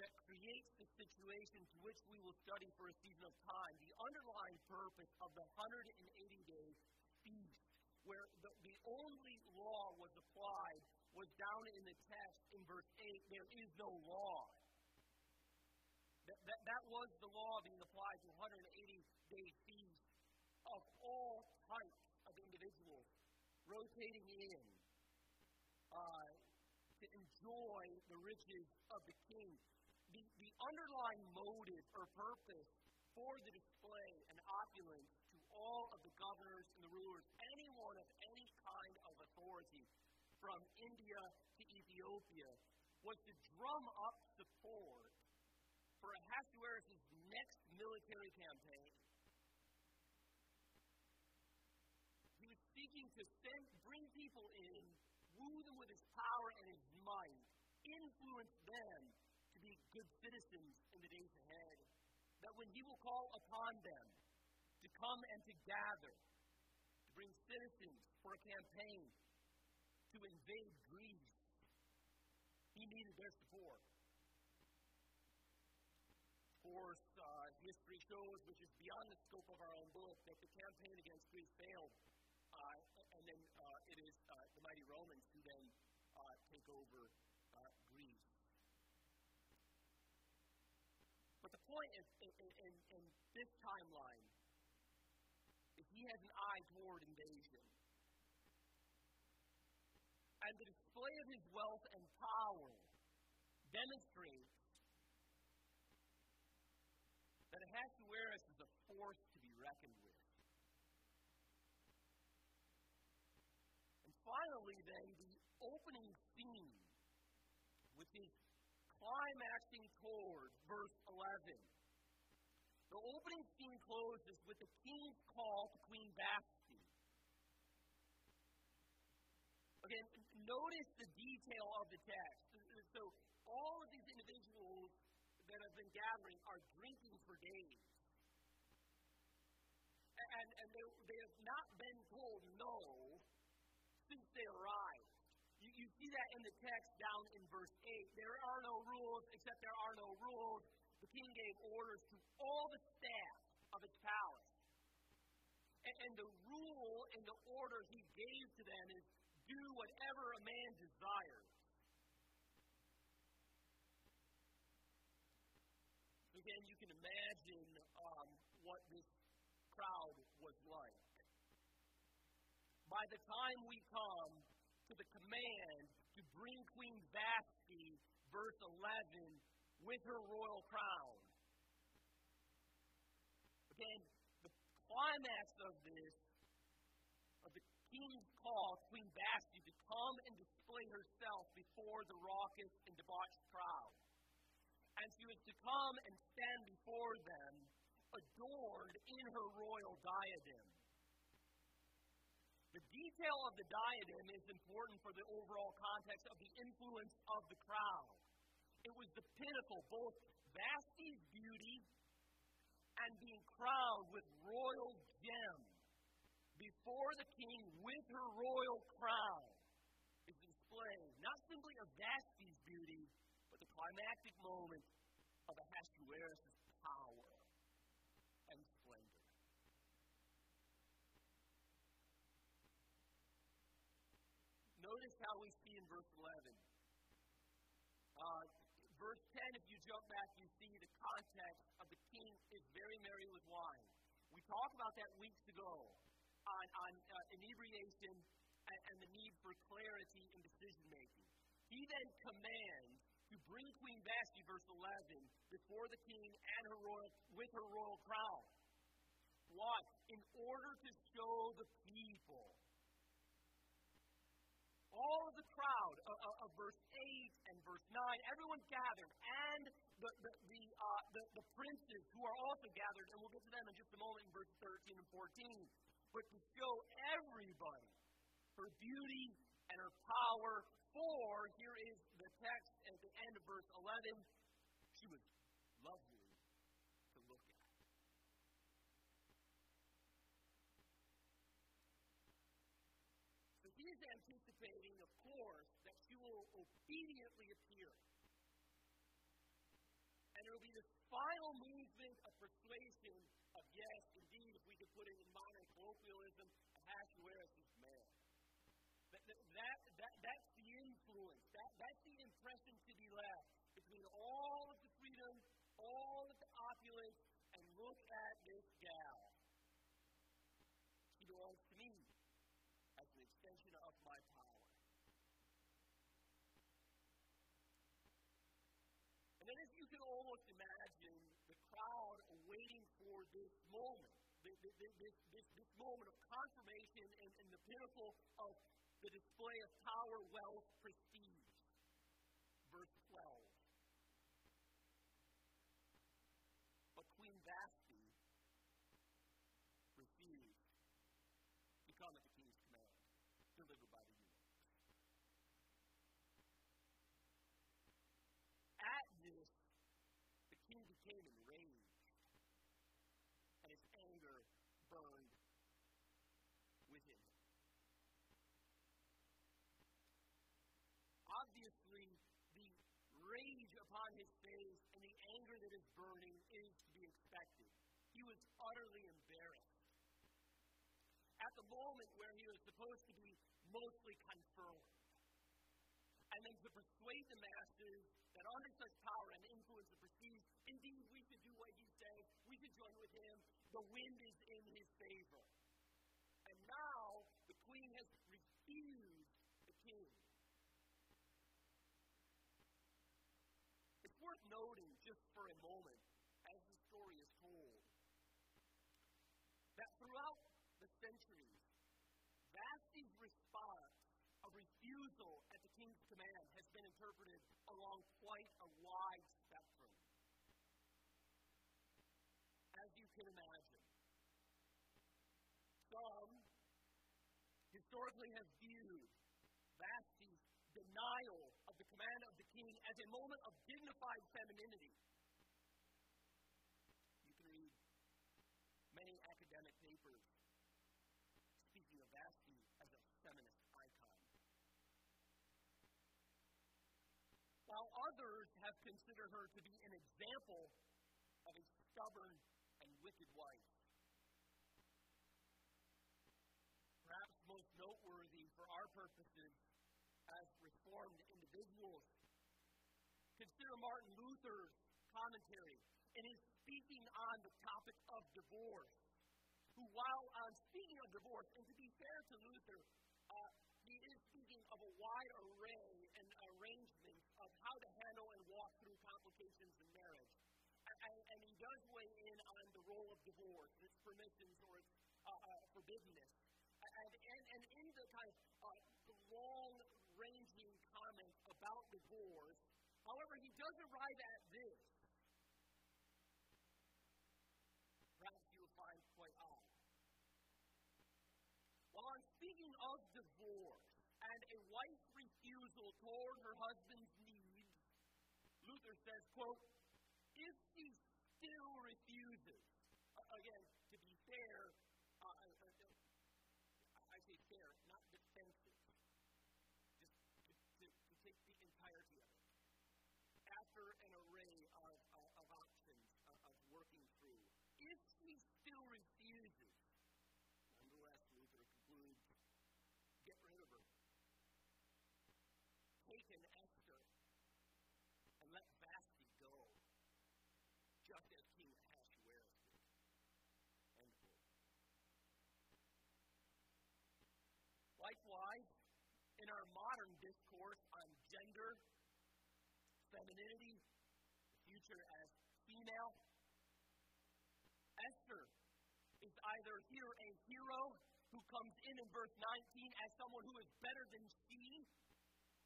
that creates the situation to which we will study for a season of time. The underlying purpose of the 180 day feast, where the, the only law was applied, was down in the text in verse 8 there is no law. That, that, that was the law being applied to 180 day feast of all types of individuals rotating in uh, to enjoy the riches of the king. Underlying motive or purpose for the display and opulence to all of the governors and the rulers, anyone of any kind of authority, from India to Ethiopia, was to drum up support for Ahasuerus' next military campaign. He was seeking to send, bring people in, woo them with his power and his might, influence them good citizens in the days ahead. That when he will call upon them to come and to gather, to bring citizens for a campaign, to invade Greece, he needed their support. Of course, uh, history shows, which is beyond the scope of our own book, that the campaign against Greece failed. Uh, and then uh, it is uh, the mighty Romans who then uh, take over uh, Greece. But the point is, in, in, in this timeline is he has an eye toward invasion. And the display of his wealth and power demonstrates that Ahasuerus is a force to be reckoned with. And finally, then, the opening scene, which is climaxing toward verse 11. The opening scene closes with the king's call to Queen Vashti. Again, notice the detail of the text. So, all of these individuals that have been gathering are drinking for days. And, and they, they have not been told no since they arrived. See that in the text down in verse 8. There are no rules, except there are no rules. The king gave orders to all the staff of his palace. And, and the rule and the order he gave to them is do whatever a man desires. Again, you can imagine um, what this crowd was like. By the time we come to the command bring Queen Vashti, verse 11, with her royal crown. Again, the climax of this, of the king's call, Queen Vashti, to come and display herself before the raucous and debauched crowd. And she was to come and stand before them, adored in her royal diadem. The detail of the diadem is important for the overall context of the influence of the crowd. It was the pinnacle, both Vashti's beauty and being crowned with royal gems before the king with her royal crown is the display not simply of Vashti's beauty, but the climactic moment of Ahasuerus' power and splendor. Notice how we see in verse 11. Uh, verse 10, if you jump back, you see the context of the king is very merry with wine. We talked about that weeks ago on, on uh, inebriation and, and the need for clarity in decision making. He then commands to bring Queen Vashti, verse 11, before the king and her royal, with her royal crown. Why? In order to show the people all of the crowd of, of, of, verse 8 and verse 9, everyone gathered, and the, the, the, uh, the, the, princes who are also gathered, and we'll get to them in just a moment in verse 13 and 14, but to show everybody her beauty and her power. For, here is the text at the end of verse 11, she was lovely to look at. So he is of course, that she will be appear. this final movement of persuasion of yes, indeed, if we could put it in modern colloquialism, Ahasuerus' man. That, that, that, that's the influence. That, that's the impression to be left between all of the freedom, all of the opulence, and look at this gal. She belongs to me as an extension of my power. And then, as you can almost imagine, the crowd waiting for this moment, this, this, this, this moment of confirmation and, and the pinnacle of the display of power, wealth, prestige. Verse 12. But Queen Vashti refused to come at the king's command, delivered by the eunuchs. At this, the king became enraged, and his anger burned within him. Obviously, the rage upon his face and the anger that is burning is to be expected. He was utterly embarrassed. At the moment where he was supposed to be mostly confirmed, and then to persuade the masses that under such power and influence and prestige, indeed we should do what he says, we should join with him, the wind is in his favor. And now the queen has refused the king. It's worth noting just for a moment, as the story is told, that throughout the centuries, Vashti's response of refusal at the king's command has been interpreted along quite a wide spectrum. As you can imagine, some historically have viewed Vashti's denial of the command of as a moment of dignified femininity. You can read many academic papers speaking of Vashti as a feminist icon. While others have considered her to be an example of a stubborn and wicked wife. Perhaps most noteworthy for our purposes as reformed individuals. Consider Martin Luther's commentary in his speaking on the topic of divorce, who, while on speaking of divorce, and to be fair to Luther, uh, he is speaking of a wide array and arrangements of how to handle and walk through complications in marriage. And, and he does weigh in on the role of divorce, its permissions or its uh, uh, forbiddenness. And, and, and in the kind of uh, long ranging comments about divorce, however, he does arrive at this. Perhaps you'll find quite odd. While I'm speaking of divorce and a wife's refusal toward her husband's needs, Luther says, quote, if she still refuses, again, to be fair, uh, uh, uh I say fair, not defensive, just to, to, to take the entirety of it. After an array of, uh, of options uh, of working through, if she still refuses, nonetheless, Luther concludes, get rid of her. Take an Esther and let Vashti go just as King Ahasuerus did. End quote. Likewise, in our modern discourse on gender, femininity, the future as female, Esther is either here a hero who comes in in verse 19 as someone who is better than she,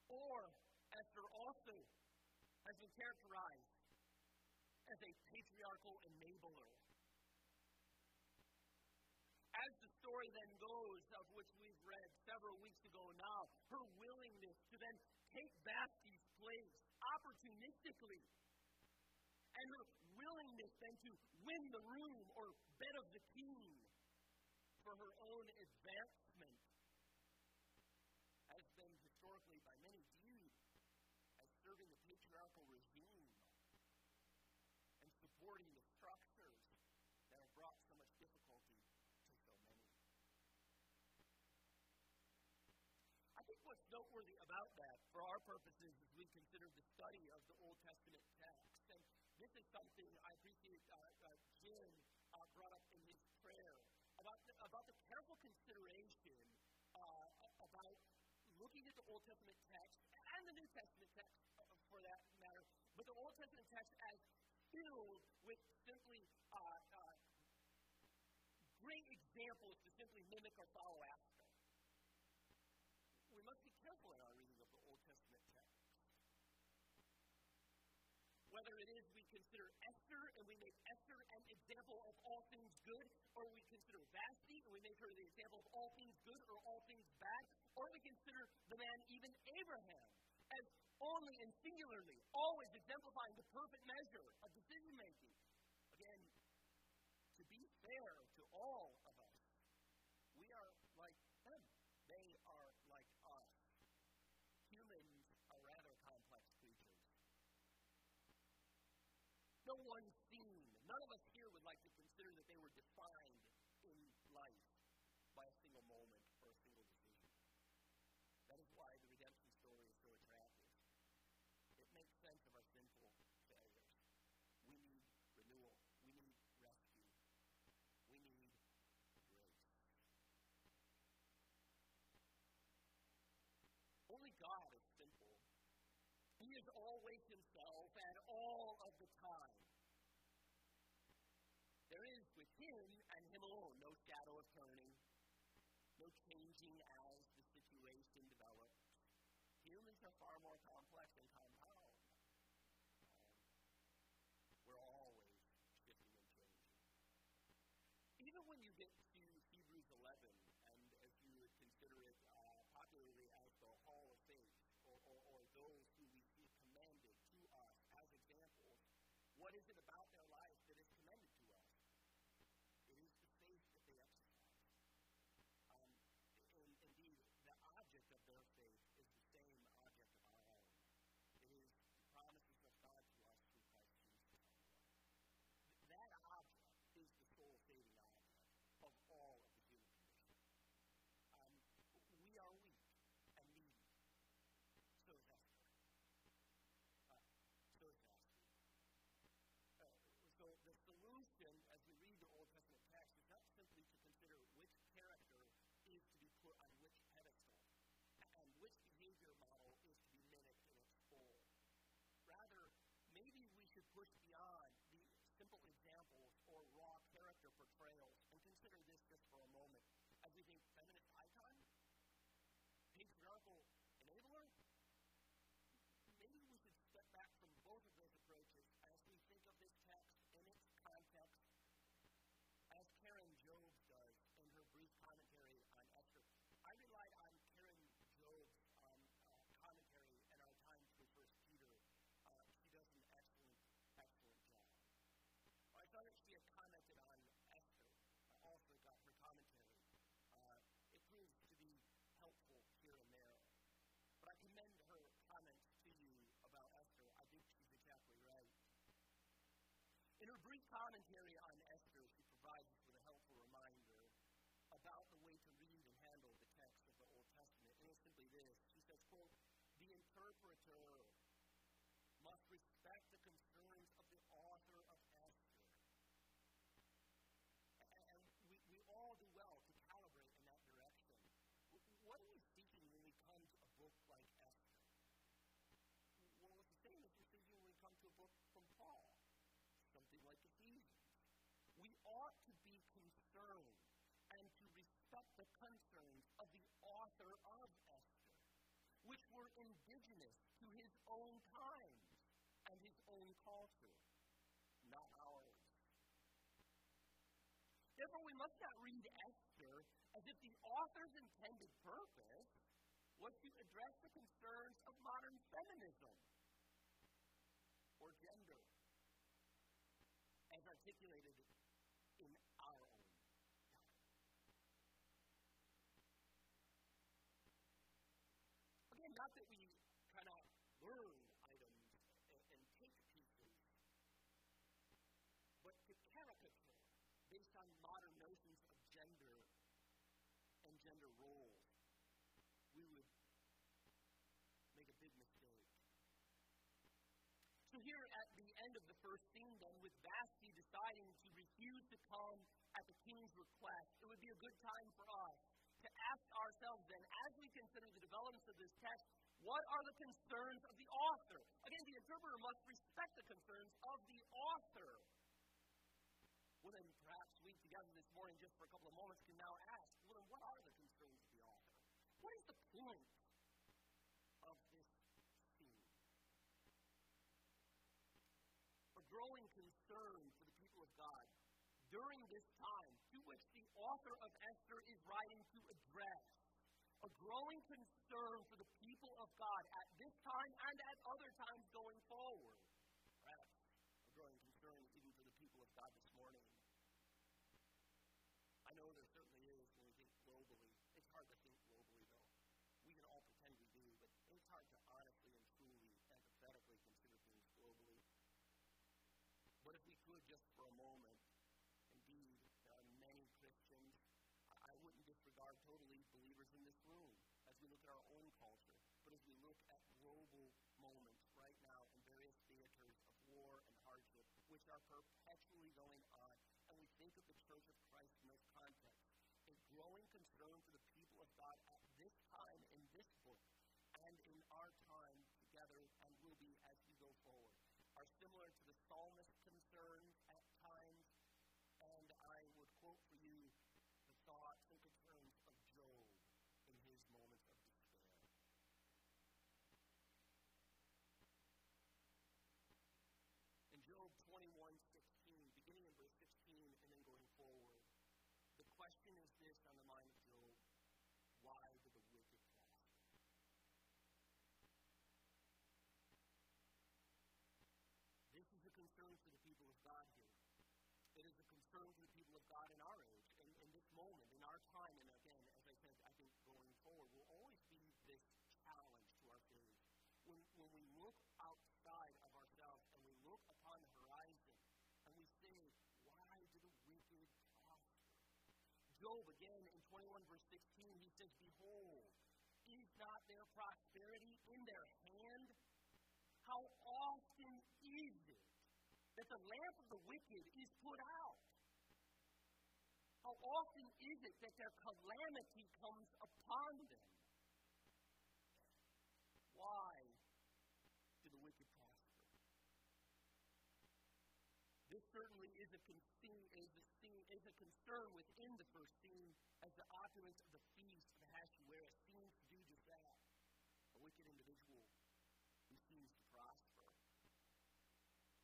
or Esther also has been characterized as a patriarchal enabler. As the story then goes, of which we've read several weeks ago now, her willingness to then take Vashti's place opportunistically, and her willingness then to win the room or bed of the king for her own advancement, has been historically by many viewed as serving the patriarchal regime and think what's noteworthy about that, for our purposes, as we consider the study of the Old Testament text, and this is something I appreciate uh, uh, Jim uh, brought up in his prayer about the, about the careful consideration uh, about looking at the Old Testament text and the New Testament text, uh, for that matter, but the Old Testament text as filled with simply uh, uh, great examples to simply mimic or follow after. We must be careful in our reading of the Old Testament text. Whether it is we consider Esther and we make Esther an example of all things good, or we consider Vashti and we make her the example of all things good or all things bad, or we consider the man even Abraham as only and singularly, always exemplifying the perfect measure of decision making. Again, to be fair to all of us, we are like them. They are like us. Humans are rather complex creatures. No one seen, none of us here would like to consider that they were defined in life by a single moment or a single decision. That is why the redemption story is so attractive. It makes sense of our sinful failures. We need renewal. We need rescue. We need grace. Only God is simple. He is always himself and all of the time. There is with him and him alone no shadow of turning, no changing as the situation develops. Humans are far more complex and compound. Um, we're always shifting and changing. Even when you get to Hebrews 11, and as you would consider it uh, popularly as the Hall of Faith, or, or, or those who we see commanded to us as examples, what is it about their life that is commended to us? It is the faith that they exercise. Um, and indeed, the object of their faith is the same object of our own. It is the promises of God to us through Christ Jesus our Lord. That object is the soul saving object of all of the human condition. Um, we are weak and needy. So is Esther. Uh, so is Vashti. Uh, so the solution, as we read the Old Testament text, is not simply to consider which character is to be put on which pedestal and which behavior model is to be mimicked in its full. Rather, maybe we should push beyond the simple examples or raw character portrayals and consider this just for a moment. As we think feminist icon, patriarchal enabler, maybe we should step back from both of those approaches as we think of this text in its context, as Karen Jobes does in her brief commentary on Esther. I relied on Karen Jobes' um, uh, commentary in our time through First Peter. Uh, she does an excellent, excellent job. I thought that she had commented on Esther. I also got her commentary. Uh, it proves to be helpful here and there. But I commend her comments to you about Esther. I think she's exactly right. Brief commentary on Esther, she provides us with a helpful reminder about the way to read and handle the text of the Old Testament. And it's simply this. She says, quote, the interpreter must respect the concerns of the author of Esther. And we, we all do well to calibrate in that direction. What are we seeking when we come to a book like Esther? Well, it's the same as we're seeking when we come to a book from Paul, something like Ephesians. We ought to be concerned and to respect the concerns of the author of Esther, which were indigenous to his own times and his own culture, not ours. Therefore, we must not read Esther as if the author's intended purpose was to address the concerns of modern feminism or gender, as articulated in our your role, we would make a big mistake. So here at the end of the first scene, then, with Vashti deciding to refuse to come at the king's request, it would be a good time for us to ask ourselves then, as we consider the developments of this text, what are the concerns of the author? Again, the interpreter must respect the concerns of the author. Well, then, perhaps we together this morning, just for a couple of moments, what is the point of this scene? A growing concern for the people of God during this time to which the author of Esther is writing to address. A growing concern for the people of God at this time and at other times going forward. Perhaps a growing concern even for the people of God this morning. I know there certainly is when we think globally. It's hard to think globally, though. We can all pretend we do, but it's hard to honestly and truly, empathetically consider things globally. But if we could, just for a moment, indeed, there are many Christians, I wouldn't disregard totally believers in this room as we look at our own culture, but as we look at global moments right now in various theaters of war and hardship, which are perpetually going on, and we think of the Church of Christ in those contexts, a growing concern for the people of God at this time in this book and in our time together and will be as we go forward are similar to the psalmist's concerns at times, and I would quote for you the thoughts and concerns of Job in his moments of despair. In 21, 16, beginning in verse 16 and then going forward. The question is this on the mind of Job why the wicked prosper? This is a concern for the people of God here. It is a concern for the people of God in our age, in, in this moment, in our time, and again, as I said, I think going forward, will always be this challenge to our faith. When, we look outside of ourselves and we look upon the horizon and we say, why do the wicked prosper? Job, again, in 21 verse 16, he says, Behold, is not their prosperity in their hand? How often is it that the lamp of the wicked is put out? How often is it that their calamity comes upon them? Why do the wicked prosper? This certainly is a, con- is, a scene, is a concern within the first scene as the opulence of the feast of Ahasuerus seems to do just that. A wicked individual who seems to prosper.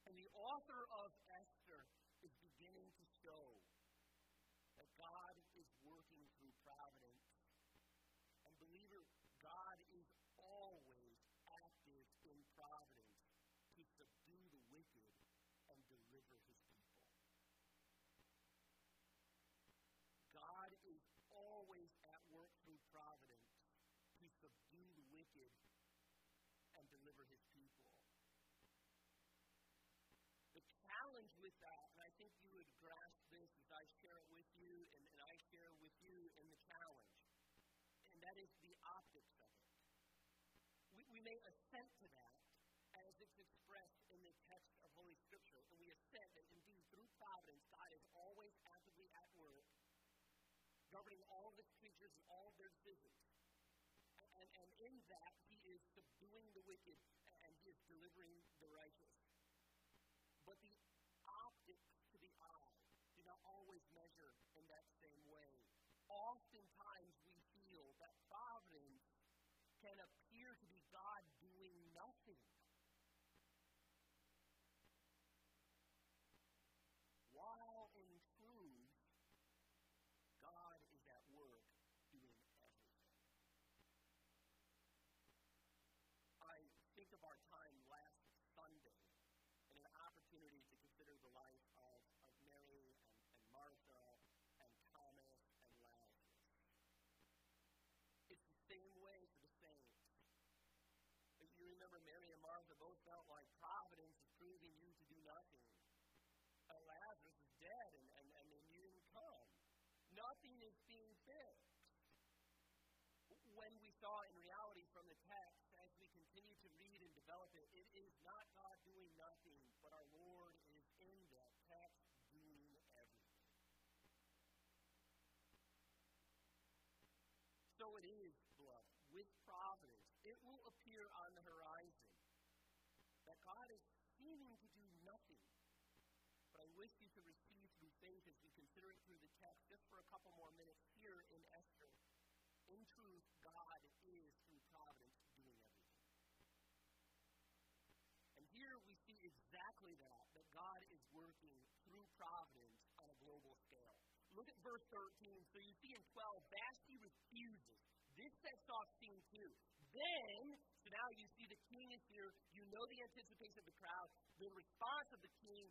And the author of Esther is beginning to show that God is working through providence. And believer, God is always active in providence to subdue the wicked and deliver his people. God is always at work through providence to subdue the wicked and deliver his people. The challenge with that, and I think you would grasp this as I share it with you, and, and I share with you in the challenge, and that is the optics of it we, we may assent to that as it's expressed in the text of Holy Scripture. And we assent that indeed, through providence, God is always actively at work, governing all of his creatures and all of their decisions. In that, he is subduing the wicked and he is delivering the righteous. But the optics to the eye do not always measure in that same way. Oftentimes, we feel that providence can appear to be God doing nothing. remember Mary and Martha both felt like providence is proving you to do nothing. Uh, Lazarus is dead, and, and, and then you didn't come. Nothing is being fixed. When we saw in reality from the text, as we continue to read and develop it, it is not God doing nothing, but our Lord is in that text doing everything. So it is, blood, with providence. It will on the horizon that God is seeming to do nothing. But I wish you to receive through faith as we consider it through the text just for a couple more minutes here in Esther. In truth, God is, through providence, doing everything. And here we see exactly that, that God is working through providence on a global scale. Look at verse 13. So you see in 12, Vashti refuses. This sets off scene two. Then, so now you see the king is here. You know the anticipation of the crowd. The response of the king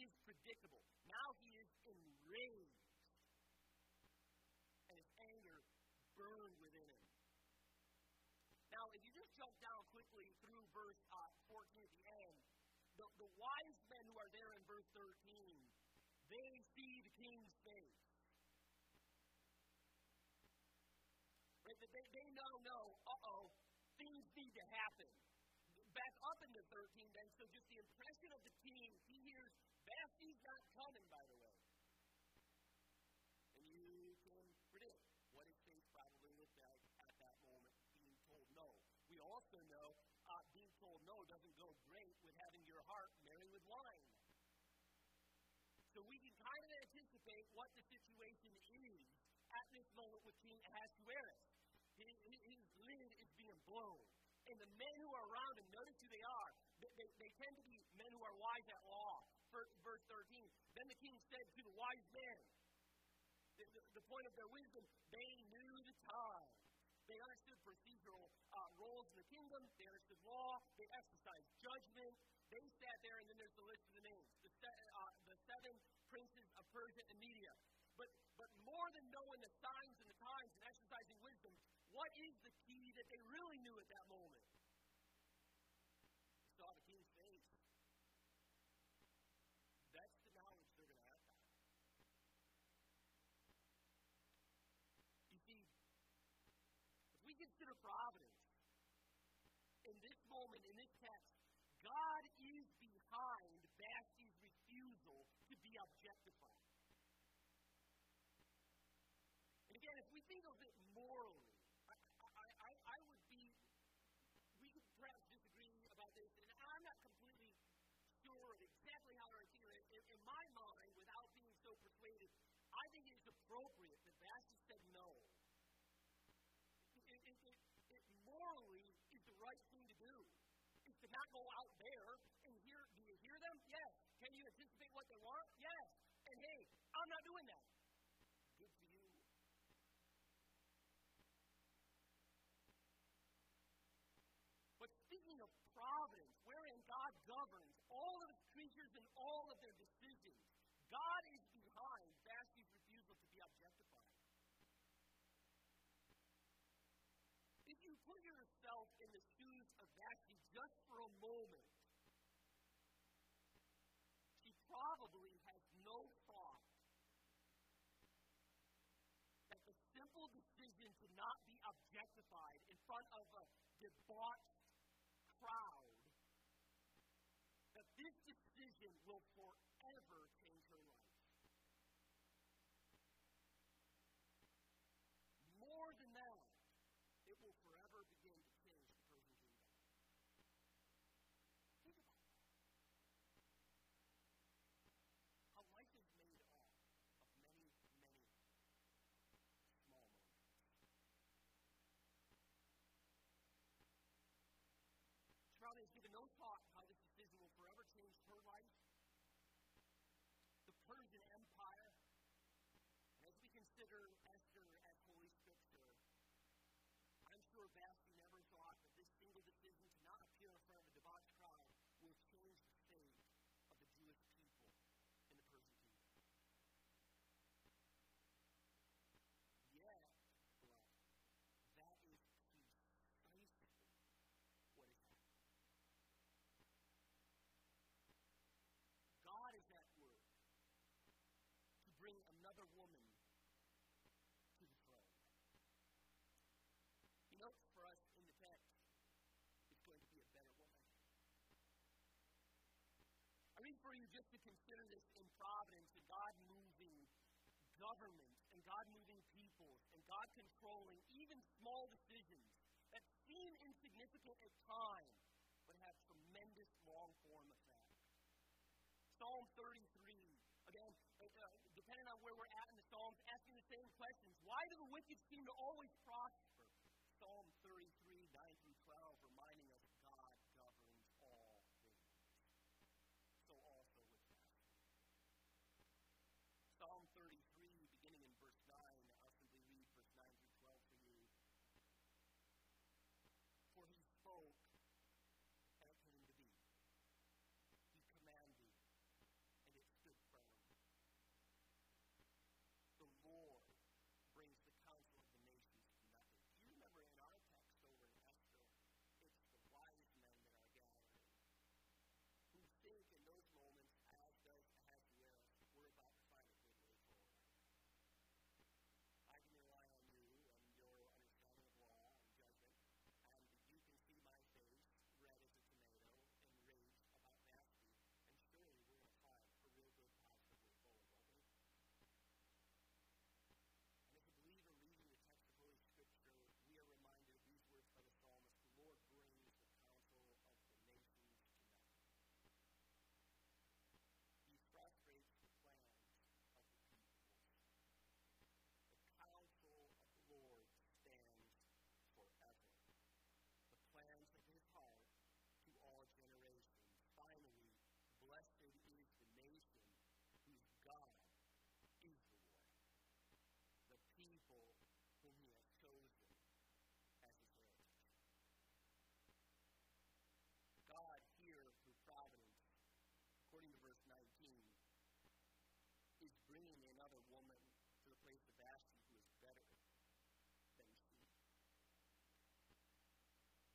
is predictable. Now he is enraged. And his anger burned within him. Now, if you just jump down quickly through verse uh, 14 at the end, the, the wise men who are there in verse 13, they see the king's face. Right? They, they know, no, uh oh, things need to happen. Back up into 13, then, so just the impression of the king, he hears, Vashti's not coming, by the way. And you can predict what his face probably looked like at that moment, being told no. We also know uh, being told no doesn't go great with having your heart marry with wine. So we can kind of anticipate what the situation is at this moment with King Ahasuerus. And the men who are around him, notice who they are. They, they, they tend to be men who are wise at law. Verse 13. Then the king said to the wise men, the, the, the point of their wisdom, they knew the time. They understood procedural uh, roles in the kingdom. They understood law. They exercised judgment. They sat there, and then there's the list of the names the, se- uh, the seven princes of Persia and Media. But, but more than knowing the signs and the times and exercising wisdom, what is the key that they really knew at that moment? They saw the king's face. That's the knowledge they're going to have. You see, if we consider providence, in this moment, in this text, God is behind Vashti's refusal to be objectified. And again, if we think of it morally, I would be, we could perhaps disagree about this, and I'm not completely sure of exactly how to articulate it. In, in my mind, without being so persuaded, I think it is appropriate that Vashti said no. It, it, it, it, morally is the right thing to do. Is to not go out there and hear. Do you hear them? Yes. Can you anticipate what they want? Yes. And hey, I'm not doing that. But speaking of providence, wherein God governs all of his creatures and all of their decisions, God is behind Vashti's refusal to be objectified. If you put yourself in the shoes of Vashti just for a moment, she probably has no thought that the simple decision to not be objectified in front of a debauched proud that this decision will forever change her life. More than that, it will forever begin to change the Persian kingdom. Think about that. How life is made up of many, many small moments. Charlie has given no thought how this decision will forever change her life, the Persian Empire. And as we consider Esther as Holy Scripture, I'm sure Vashti never thought that this single decision to not appear in front of a debauched crowd will change the fate of the Jewish people in the Persian kingdom. Yet, that is precisely what is happening. God is at work to bring another woman to the throne. He notes for us in the text, it's going to be a better woman. I read for you just to consider this in providence and God moving governments and God moving peoples and God controlling even small decisions that seem insignificant at times, but have tremendous long form effect. Psalm 33, again, uh, uh, depending on where we're at in the Psalms, asking the same questions. Why do the wicked seem to always prosper?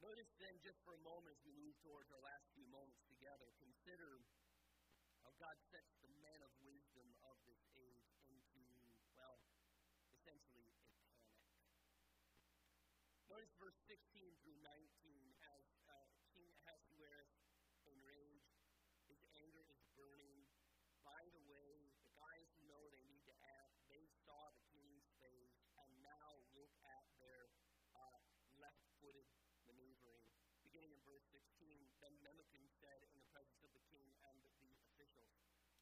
Notice then, just for a moment, as we move towards our last few moments together, consider how God sets the men of wisdom of this age into, well, essentially a panic. Notice verse 16 through 19 as uh, King Ahasuerus enraged, his anger is burning. By the way, the guys who know they need to act, they saw the king's face, and now look at their uh, left footed maneuvering. Beginning in verse 16, then Memucan said in the presence of the king and the officials,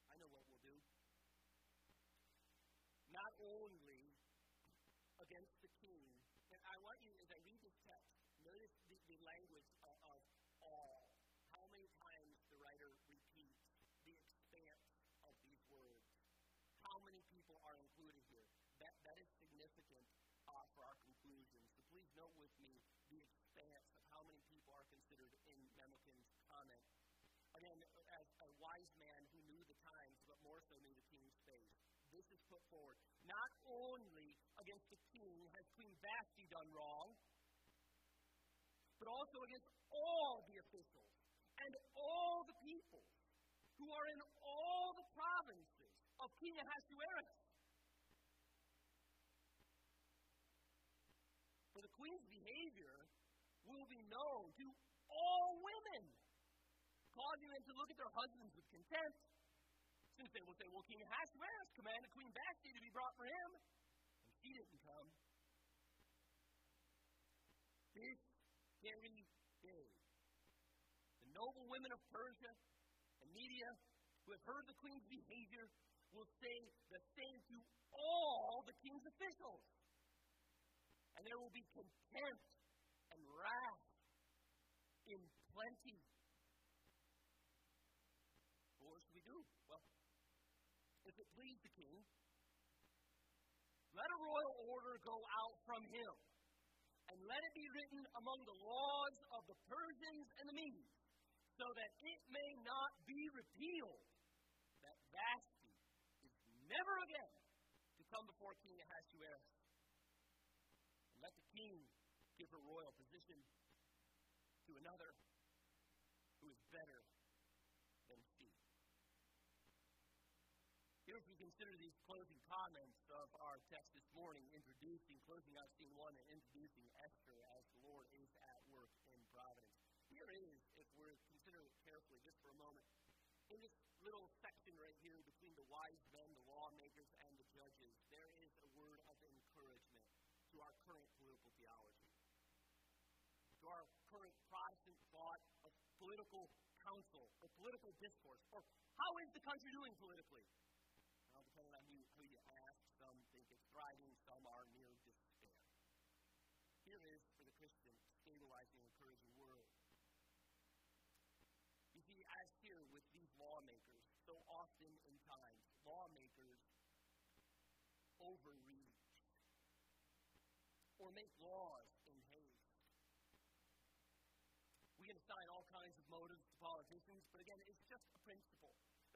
I know what we'll do. Not only against the king, and I want you, as I read this text, notice the, the language of, of all. How many times the writer repeats the expanse of these words. How many people are included here? That, that is significant uh, for our conclusion. So please note with me the expanse of how many people are considered in Memucan's comment. Again, as a wise man who knew the times, but more so knew the king's face, this is put forward. Not only against the king has Queen Vashti done wrong, but also against all the officials and all the people who are in all the provinces of King Ahasuerus. For the queen's behavior will be known to causing them to look at their husbands with contempt, since they will say, Well, King Ahasuerus commanded Queen Vashti to be brought for him, and she didn't come. This very day, the noble women of Persia and Media who have heard the queen's behavior will say the same to all the king's officials. And there will be contempt and wrath in plenty. Well, what should we do? Well, if it please the king, let a royal order go out from him, and let it be written among the laws of the Persians and the Medes, so that it may not be repealed that Vashti is never again to come before King Ahasuerus. And let the king give her royal position to another who is better than she. If we consider these closing comments of our text this morning, introducing, closing out scene one, and introducing Esther as the Lord is at work in providence. Here is, if we're considering it carefully, just for a moment, in this little section right here between the wise men, the lawmakers, and the judges, there is a word of encouragement to our current political theology, to our current Protestant thought of political counsel or political discourse, or how is the country doing politically? Depending on who, who you ask, some think it's thriving, some are near despair. Here is, for the Christian, stabilizing, encouraging word. You see, as here with these lawmakers, so often in times, lawmakers overreach or make laws in haste. We can assign all kinds of motives to politicians, but again, it's just a principle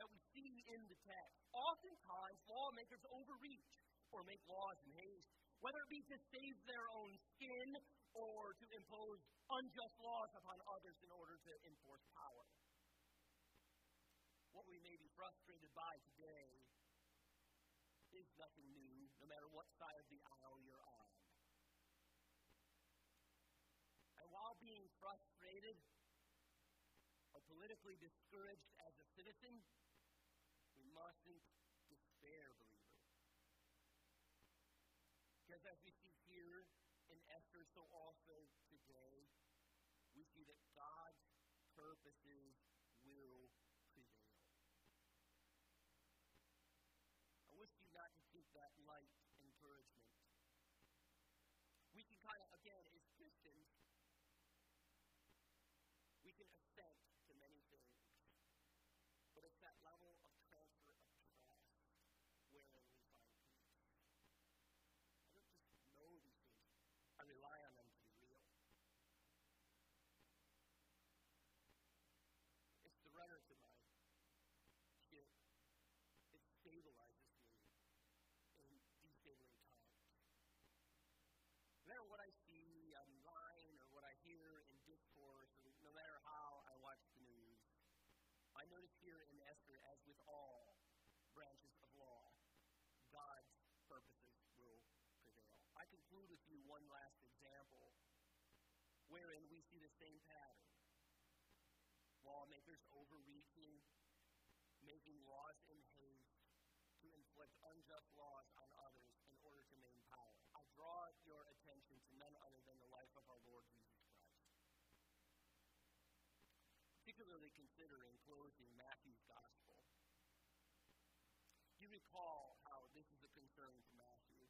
that we see in the text. Oftentimes, lawmakers overreach or make laws in haste, whether it be to save their own skin or to impose unjust laws upon others in order to enforce power. What we may be frustrated by today is nothing new, no matter what side of the aisle you're on. And while being frustrated or politically discouraged as a citizen, mustn't despair, believer. Because as we see here in Esther, so also today, we see that God's purposes will prevail. I wish you not to keep that light encouragement. We can kind of, again, as Christians, we can assent to many things, but it's that level of transfer of trust wherein we find peace. I don't just know these things, I rely on them to be real. It's the rudder to my ship. It stabilizes me in destabling times. No matter what I see online or what I hear in discourse, or no matter how I watch the news, I notice here in Esther, as with all branches of law, God's purposes will prevail. I conclude with you one last example wherein we see the same pattern. Lawmakers overreaching, making laws in haste to inflict unjust laws on others in order to maintain power. I draw your attention to none other than the life of our Lord Jesus Christ. Particularly considering closing Matthew's Gospel. You recall how this is a concern to Matthew.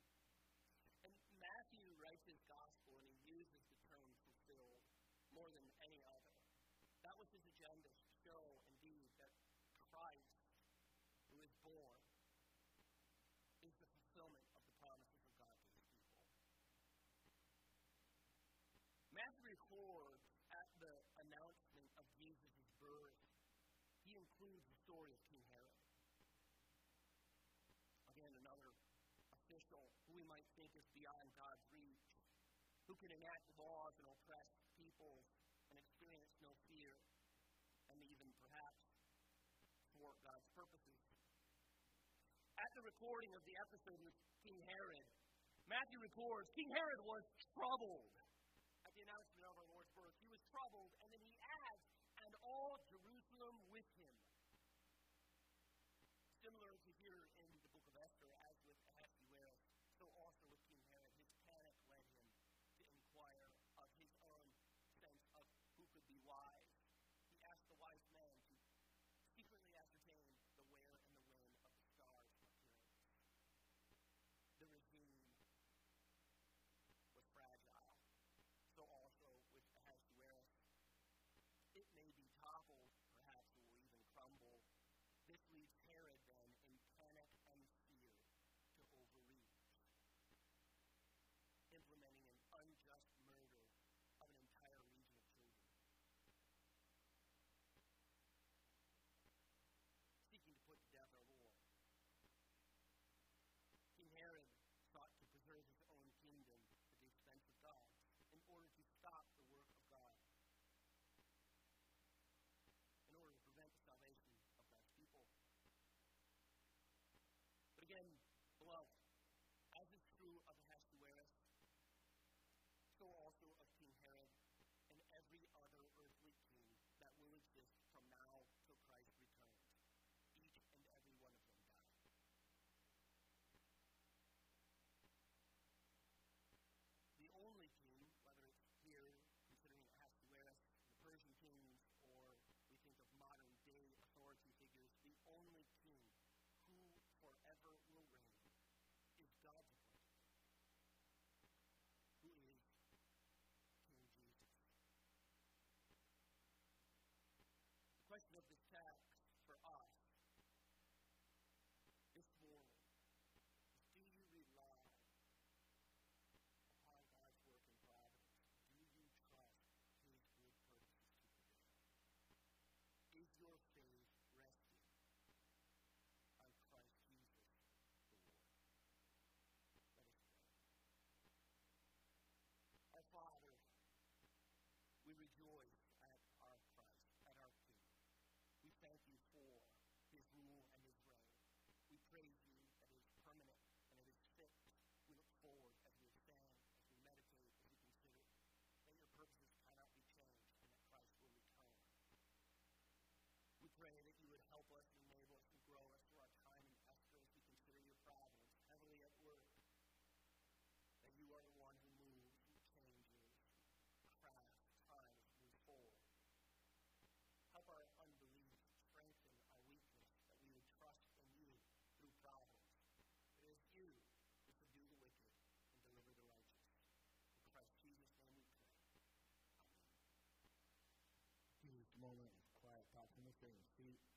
And Matthew writes his Gospel and he uses the term fulfilled more than any other. That was his agenda to show, indeed, that Christ, who is born, is the fulfillment of the promises of God to his people. Matthew records at the announcement of Jesus' birth, he includes the story of King Herod. Again, another official who we might think is beyond God's reach, who can enact laws and oppress and experience no fear, and even perhaps thwart God's purposes. At the recording of the episode with King Herod, Matthew records King Herod was troubled at the announcement of our Lord's birth. He was troubled, and We